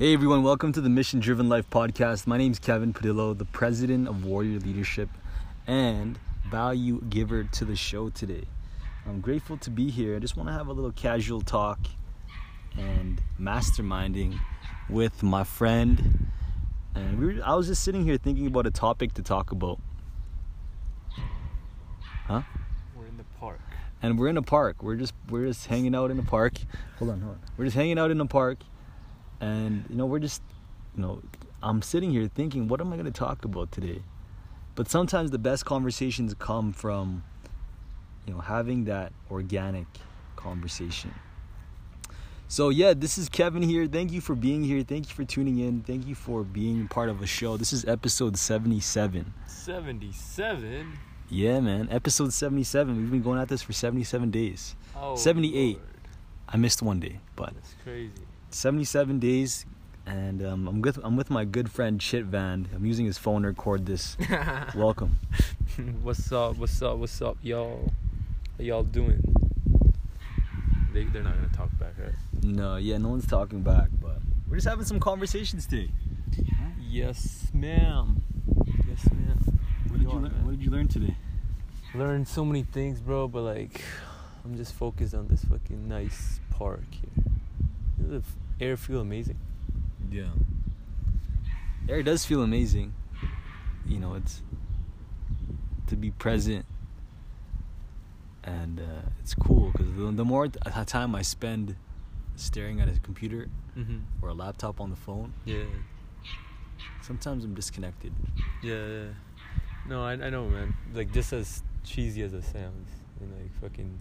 Hey everyone, welcome to the Mission Driven Life podcast. My name is Kevin Padillo, the president of Warrior Leadership and value giver to the show today. I'm grateful to be here. I just want to have a little casual talk and masterminding with my friend. And we were, I was just sitting here thinking about a topic to talk about. Huh? We're in the park. and we're in a park. We're just we're just hanging out in the park. Hold on, hold on. We're just hanging out in the park, and you know we're just, you know, I'm sitting here thinking, what am I going to talk about today? But sometimes the best conversations come from, you know, having that organic conversation. So yeah, this is Kevin here. Thank you for being here. Thank you for tuning in. Thank you for being part of a show. This is episode 77. 77? Yeah, man. Episode 77. We've been going at this for 77 days. Oh, 78. Lord. I missed one day, but That's crazy. 77 days, and um, I'm with I'm with my good friend Chivan. I'm using his phone to record this. Welcome. what's up? What's up? What's up, y'all? How y'all doing? They, they're not gonna talk back, right? No, yeah, no one's talking back, but we're just having some conversations today. Yes, ma'am. Yes, ma'am. What did you learn? What did you learn today? Learned so many things, bro, but like, I'm just focused on this fucking nice park here. Does the air feel amazing? Yeah. Air does feel amazing. You know, it's to be present, and uh, it's cool because the, the more t- time I spend staring at a computer Mm-hmm. or a laptop on the phone, Yeah. sometimes I'm disconnected. Yeah, yeah. No, I, I know, man. Like, just as cheesy as it sounds, and like fucking,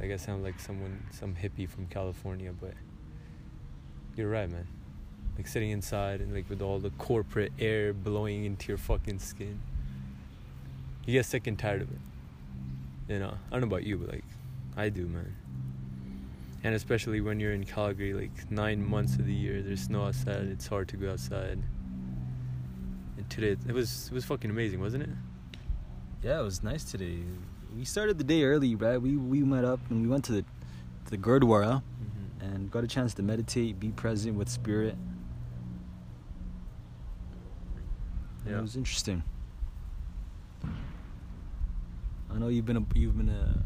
like I sound like someone, some hippie from California, but you're right, man. Like sitting inside and like with all the corporate air blowing into your fucking skin, you get sick and tired of it. You know, I don't know about you, but like, I do, man. And especially when you're in Calgary, like nine months of the year, there's snow outside. It's hard to go outside. And today it was it was fucking amazing, wasn't it? Yeah, it was nice today. We started the day early, right? We we met up and we went to the to the Gurdwara Mm-hmm. and got a chance to meditate, be present with spirit. Yeah. It was interesting. I know you've been a you've been a.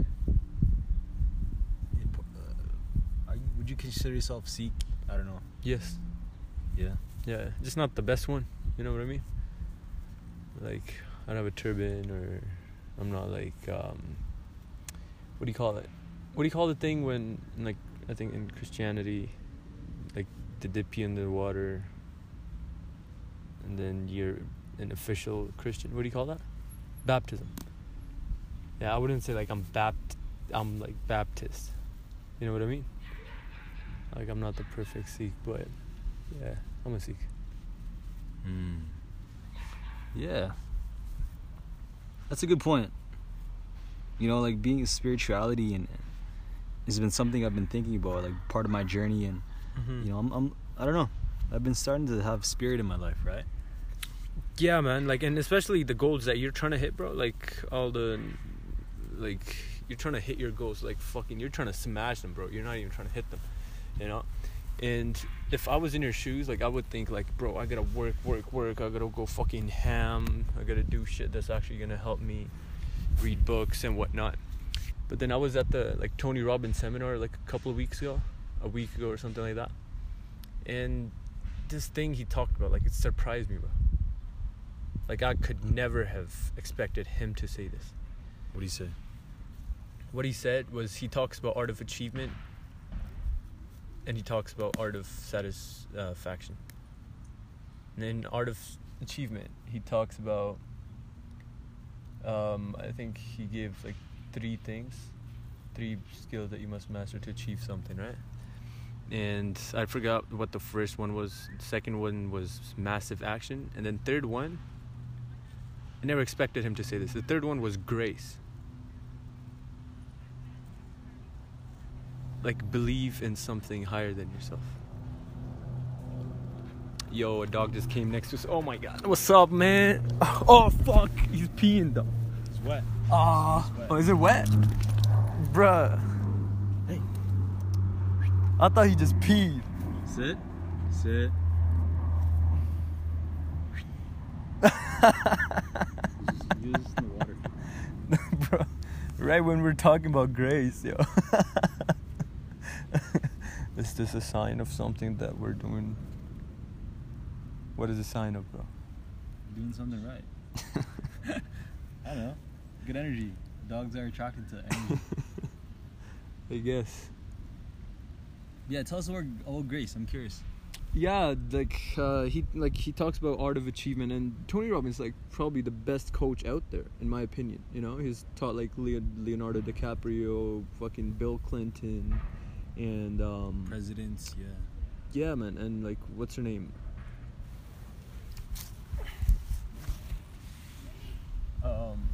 uh, you, would you consider yourself Sikh? I don't know. Yes. Yeah. Yeah. Just not the best one. You know what I mean? Like I don't have a turban or I'm not like um what do you call it? What do you call the thing when like I think in Christianity like they dip you in the water and then you're an official Christian. What do you call that? Baptism. Yeah, I wouldn't say like I'm bapt I'm like Baptist. You know what I mean? Like I'm not the perfect Sikh, but yeah, I'm a Sikh. Mm. Yeah. That's a good point. You know, like being a spirituality and has been something I've been thinking about, like part of my journey and Mm-hmm. you know, I'm, I'm I don't know. I've been starting to have spirit in my life, right? Yeah, man. Like, and especially the goals that you're trying to hit, bro. Like all the, like you're trying to hit your goals. Like fucking, you're trying to smash them, bro. You're not even trying to hit them, you know. And if I was in your shoes, like I would think, like, bro, I gotta work, work, work. I gotta go fucking ham. I gotta do shit that's actually gonna help me read books and whatnot. But then I was at the like Tony Robbins seminar like a couple of weeks ago, a week ago or something like that, and this thing he talked about, like it surprised me, bro. Like I could never have expected him to say this. What do you say? What he said was he talks about art of achievement and he talks about art of satisfaction. And in art of achievement, he talks about um, I think he gave like three things, three skills that you must master to achieve something, right? And I forgot what the first one was. Second one was massive action, and then third one. I never expected him to say this. The third one was grace. Like believe in something higher than yourself. Yo, a dog just came next to us. Oh my god. What's up, man? Oh fuck, he's peeing though. It's wet. Ah, oh, is it wet? Bruh. Hey. I thought he just peed. Sit. Sit. Use the water. bro. Right when we're talking about grace, yo. is this a sign of something that we're doing? What is a sign of, bro? Doing something right. I don't know. Good energy. Dogs are attracted to energy. I guess. yeah, tell us about, about Grace. I'm curious. Yeah, like uh, he like he talks about art of achievement, and Tony Robbins like probably the best coach out there, in my opinion. You know, he's taught like Leo- Leonardo DiCaprio, fucking Bill Clinton, and um, Presidents, yeah. yeah, man, and like what's her name? Um.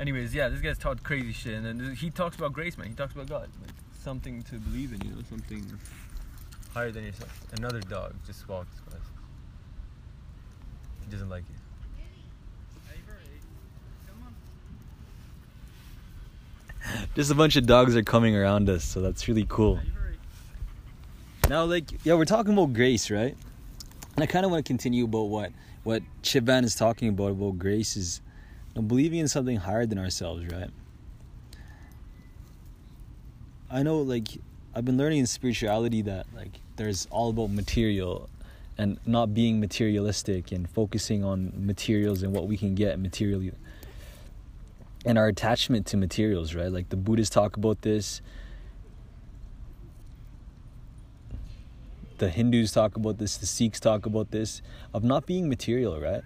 Anyways, yeah, this guy's taught crazy shit, and then he talks about grace, man. He talks about God, like something to believe in, you know, something higher than yourself. Another dog just walks by. He doesn't like you. Just a bunch of dogs are coming around us, so that's really cool. Now, like, yeah, we're talking about grace, right? And I kind of want to continue about what what Chivan is talking about about grace is you know, believing in something higher than ourselves, right? I know, like, I've been learning in spirituality that like there's all about material and not being materialistic and focusing on materials and what we can get materially and our attachment to materials, right? Like the Buddhists talk about this. The Hindus talk about this, the Sikhs talk about this of not being material, right?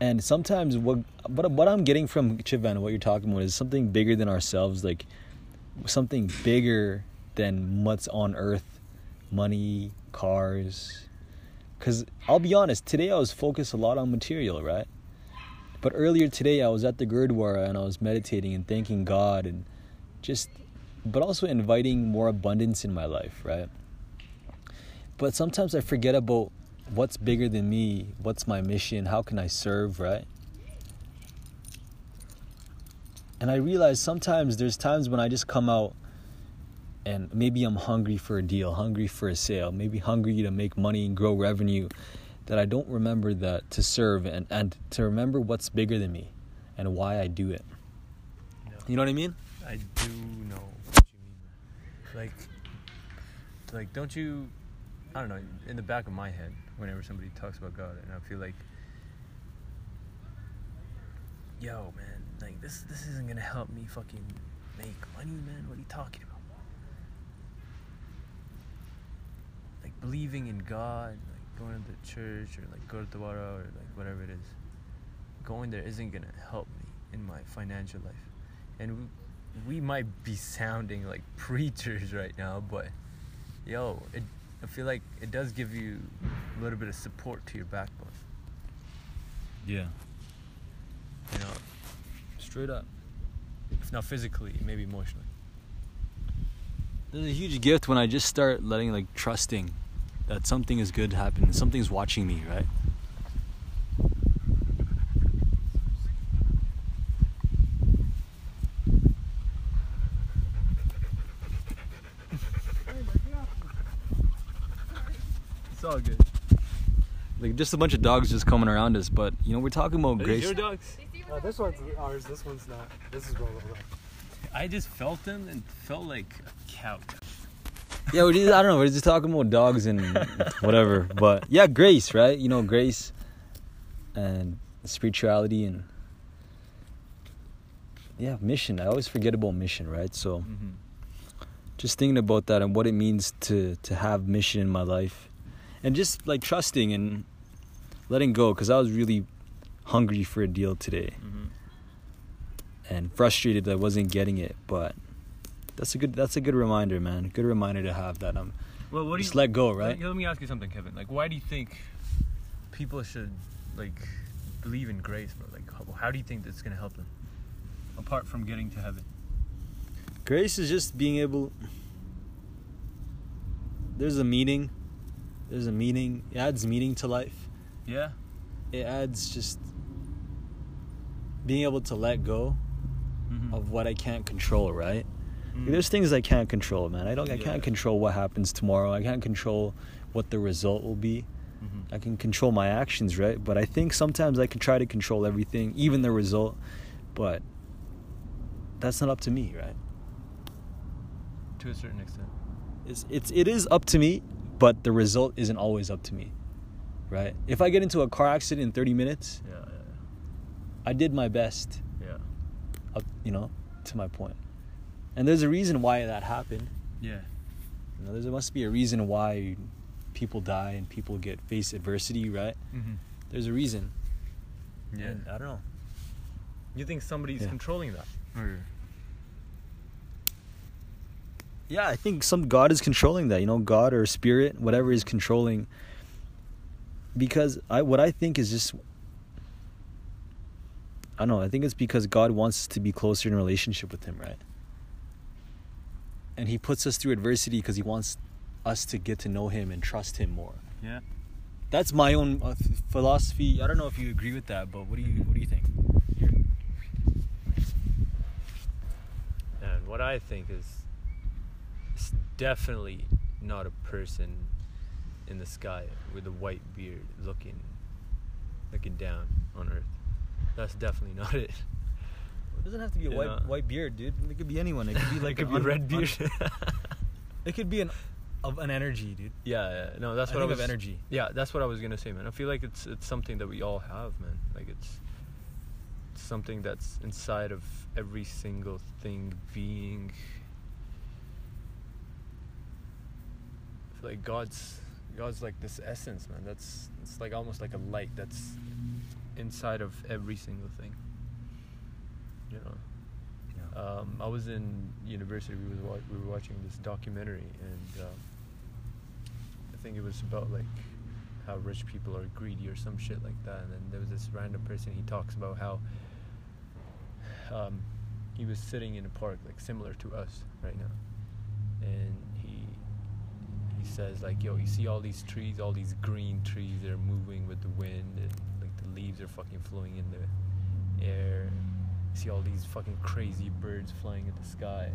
And sometimes what what, what I'm getting from Chivan, what you're talking about is something bigger than ourselves, like something bigger than what's on earth, money, cars. Cuz I'll be honest, today I was focused a lot on material, right? But earlier today, I was at the Gurdwara and I was meditating and thanking God and just, but also inviting more abundance in my life, right? But sometimes I forget about what's bigger than me, what's my mission, how can I serve, right? And I realize sometimes there's times when I just come out and maybe I'm hungry for a deal, hungry for a sale, maybe hungry to make money and grow revenue that I don't remember that to serve and, and to remember what's bigger than me and why I do it. You know what I mean? I do know what you mean. Like, like, don't you? I don't know. In the back of my head, whenever somebody talks about God, and I feel like, yo, man, like this, this isn't gonna help me fucking make money, man. What are you talking about? Like believing in God, going to the church or like Gurdwara or like whatever it is. Going there isn't gonna help me in my financial life, and we, we might be sounding like preachers right now, but yo, it, I feel like it does give you a little bit of support to your backbone. Yeah. You know, straight up. If not physically, maybe emotionally. There's a huge gift when I just start letting like trusting that something is good happen, something's watching me, right? It's all good. Like just a bunch of dogs just coming around us, but you know we're talking about Are grace. these your dogs? Uh, this one's ours. This one's not. This is Rolo. I just felt them and felt like a cow. Yeah, we just, I don't know. We're just talking about dogs and whatever. But yeah, grace, right? You know, grace and spirituality and yeah, mission. I always forget about mission, right? So Mm-hmm. just thinking about that and what it means to to have mission in my life, and just like trusting and letting go, because I was really hungry for a deal today Mm-hmm. and frustrated that I wasn't getting it, but. That's a good. That's a good reminder, man. Good reminder to have that I'm Well, what do just you let go, Let, right? let me ask you something, Kevin. Like, why do you think people should like believe in grace, bro? Like, how, how do you think that's gonna help them? Apart from getting to heaven. Grace is just being able. There's a meaning. There's a meaning. It adds meaning to life. Yeah. It adds just being able to let go Mm-hmm. of what I can't control. Right? Mm. There's things I can't control, man. I don't. I Yeah. can't control what happens tomorrow. I can't control what the result will be. Mhm. I can control my actions, right? But I think sometimes I can try to control everything, even the result. But that's not up to me, right? To a certain extent. It's it's it is up to me, but the result isn't always up to me, right? If I get into a car accident in 30 minutes, Yeah, yeah, I did my best, yeah. up, you know, to my point. And there's a reason why that happened. Yeah. You know, there must be a reason why people die and people get face adversity, right? Mm-hmm. There's a reason. Yeah. And I don't know. You think somebody's Yeah. controlling that? Or Yeah, I think some God is controlling that. You know, God or spirit, whatever is controlling. Because I what I think is just I don't know. I think it's because God wants us to be closer in relationship with Him, right? And He puts us through adversity because He wants us to get to know Him and trust Him more. yeah. That's my own uh, philosophy. I don't know if you agree with that, but what do you what do you think? And what I think is, it's definitely not a person in the sky with a white beard looking, looking down on Earth. That's definitely not it. It doesn't have to be a Yeah. white white beard, dude. It could be anyone. It could be like it could be a un- red un- beard. It could be an of an energy, dude. yeah, yeah, no, that's I what I was. of energy. Yeah, that's what I was gonna say, man. I feel like it's it's something that we all have, man. Like it's, it's something that's inside of every single thing being. Like God's God's like this essence, man. That's it's like almost like a light that's inside of every single thing. You know. Um, I was in university. We was wa- we were watching this documentary, and um, I think it was about like how rich people are greedy or some shit like that. And then there was this random person. He talks about how um, he was sitting in a park like similar to us right now, and he he says like, "Yo, you see all these trees, all these green trees that are moving with the wind, and like the leaves are fucking flowing in the air." See all these fucking crazy birds flying in the sky.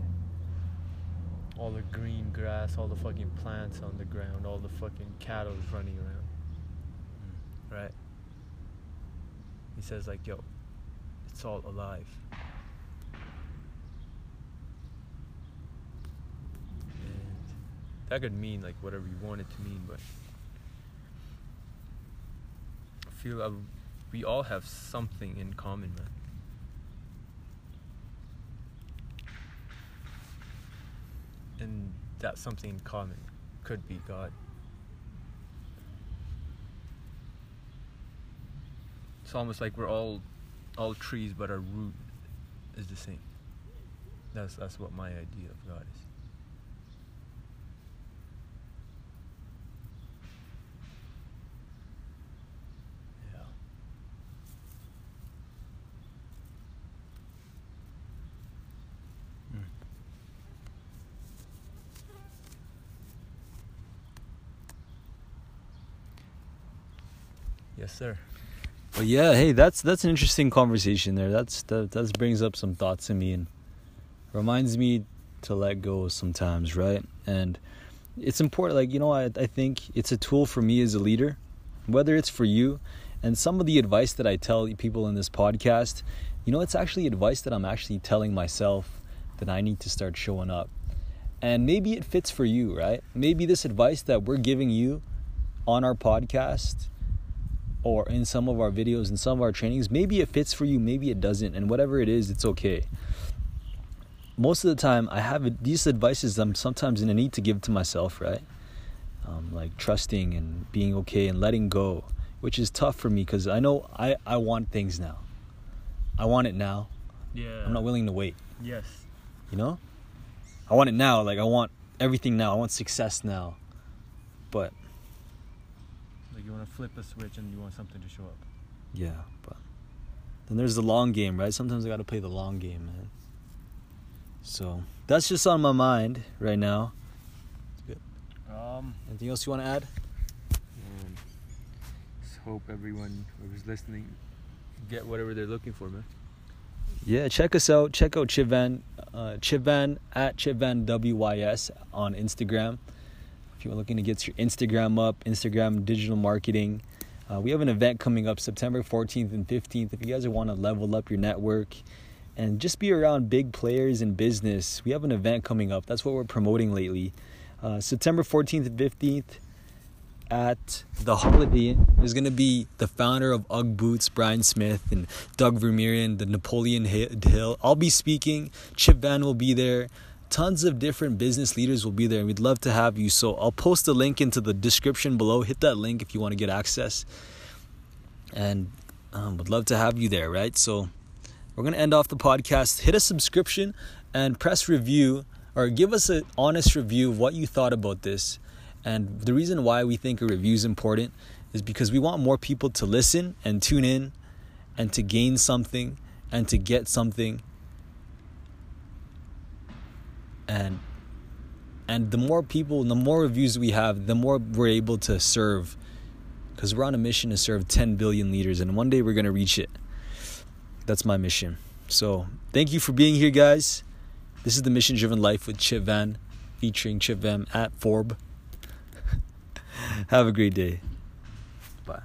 All the green grass, all the fucking plants on the ground, all the fucking cattle running around. Right? He says like, yo, it's all alive. And that could mean like whatever you want it to mean, but I feel uh, we all have something in common, man. And that something in common could be God. It's almost like we're all all trees, but our root is the same. That's that's what my idea of God is. Yeah. Yes, sir. But yeah, hey, that's that's an interesting conversation there. That's that that brings up some thoughts in me and reminds me to let go sometimes, right? And it's important. Like you know, I I think it's a tool for me as a leader, whether it's for you, and some of the advice that I tell people in this podcast, you know, it's actually advice that I'm actually telling myself that I need to start showing up. And maybe it fits for you, right? Maybe this advice that we're giving you on our podcast or in some of our videos and some of our trainings, maybe it fits for you, maybe it doesn't, and whatever it is, it's okay. Most of the time, I have these advices I'm sometimes in a need to give to myself, right? Um, like trusting and being okay and letting go, which is tough for me because I know I, I want things now. I want it now. Yeah. I'm not willing to wait, Yes. you know? I want it now. Like, I want everything now. I want success now. But you want to flip a switch and you want something to show up. Yeah, but then there's the long game, right? Sometimes I got to play the long game, man. So that's just on my mind right now. Um. Anything else you want to add? Um, just hope everyone who's listening get whatever they're looking for, man. Yeah, check us out. Check out Chivan, uh, Chivan at Chivan WYS on Instagram. If you're looking to get your Instagram up, Instagram digital marketing. Uh, we have an event coming up September 14th and 15th. If you guys want to level up your network and just be around big players in business, we have an event coming up. That's what we're promoting lately. Uh, September 14th and 15th at the Holiday Inn. There's going to be the founder of Ugg Boots, Brian Smith, and Doug Vermeeren, the Napoleon Hill. I'll be speaking. Chivan will be there. Tons of different business leaders will be there. And we'd love to have you. So I'll post a link into the description below. Hit that link if you want to get access. And um, would love to have you there, right? So we're going to end off the podcast. Hit a subscription and press review or give us an honest review of what you thought about this. And the reason why we think a review is important is because we want more people to listen and tune in and to gain something and to get something. And and the more people, the more reviews we have, the more we're able to serve because we're on a mission to serve 10 billion leaders and one day we're going to reach it. That's my mission. So, thank you for being here guys. This is the Mission Driven Life with Chivan, featuring Chivan at Forb. Have a great day. Bye.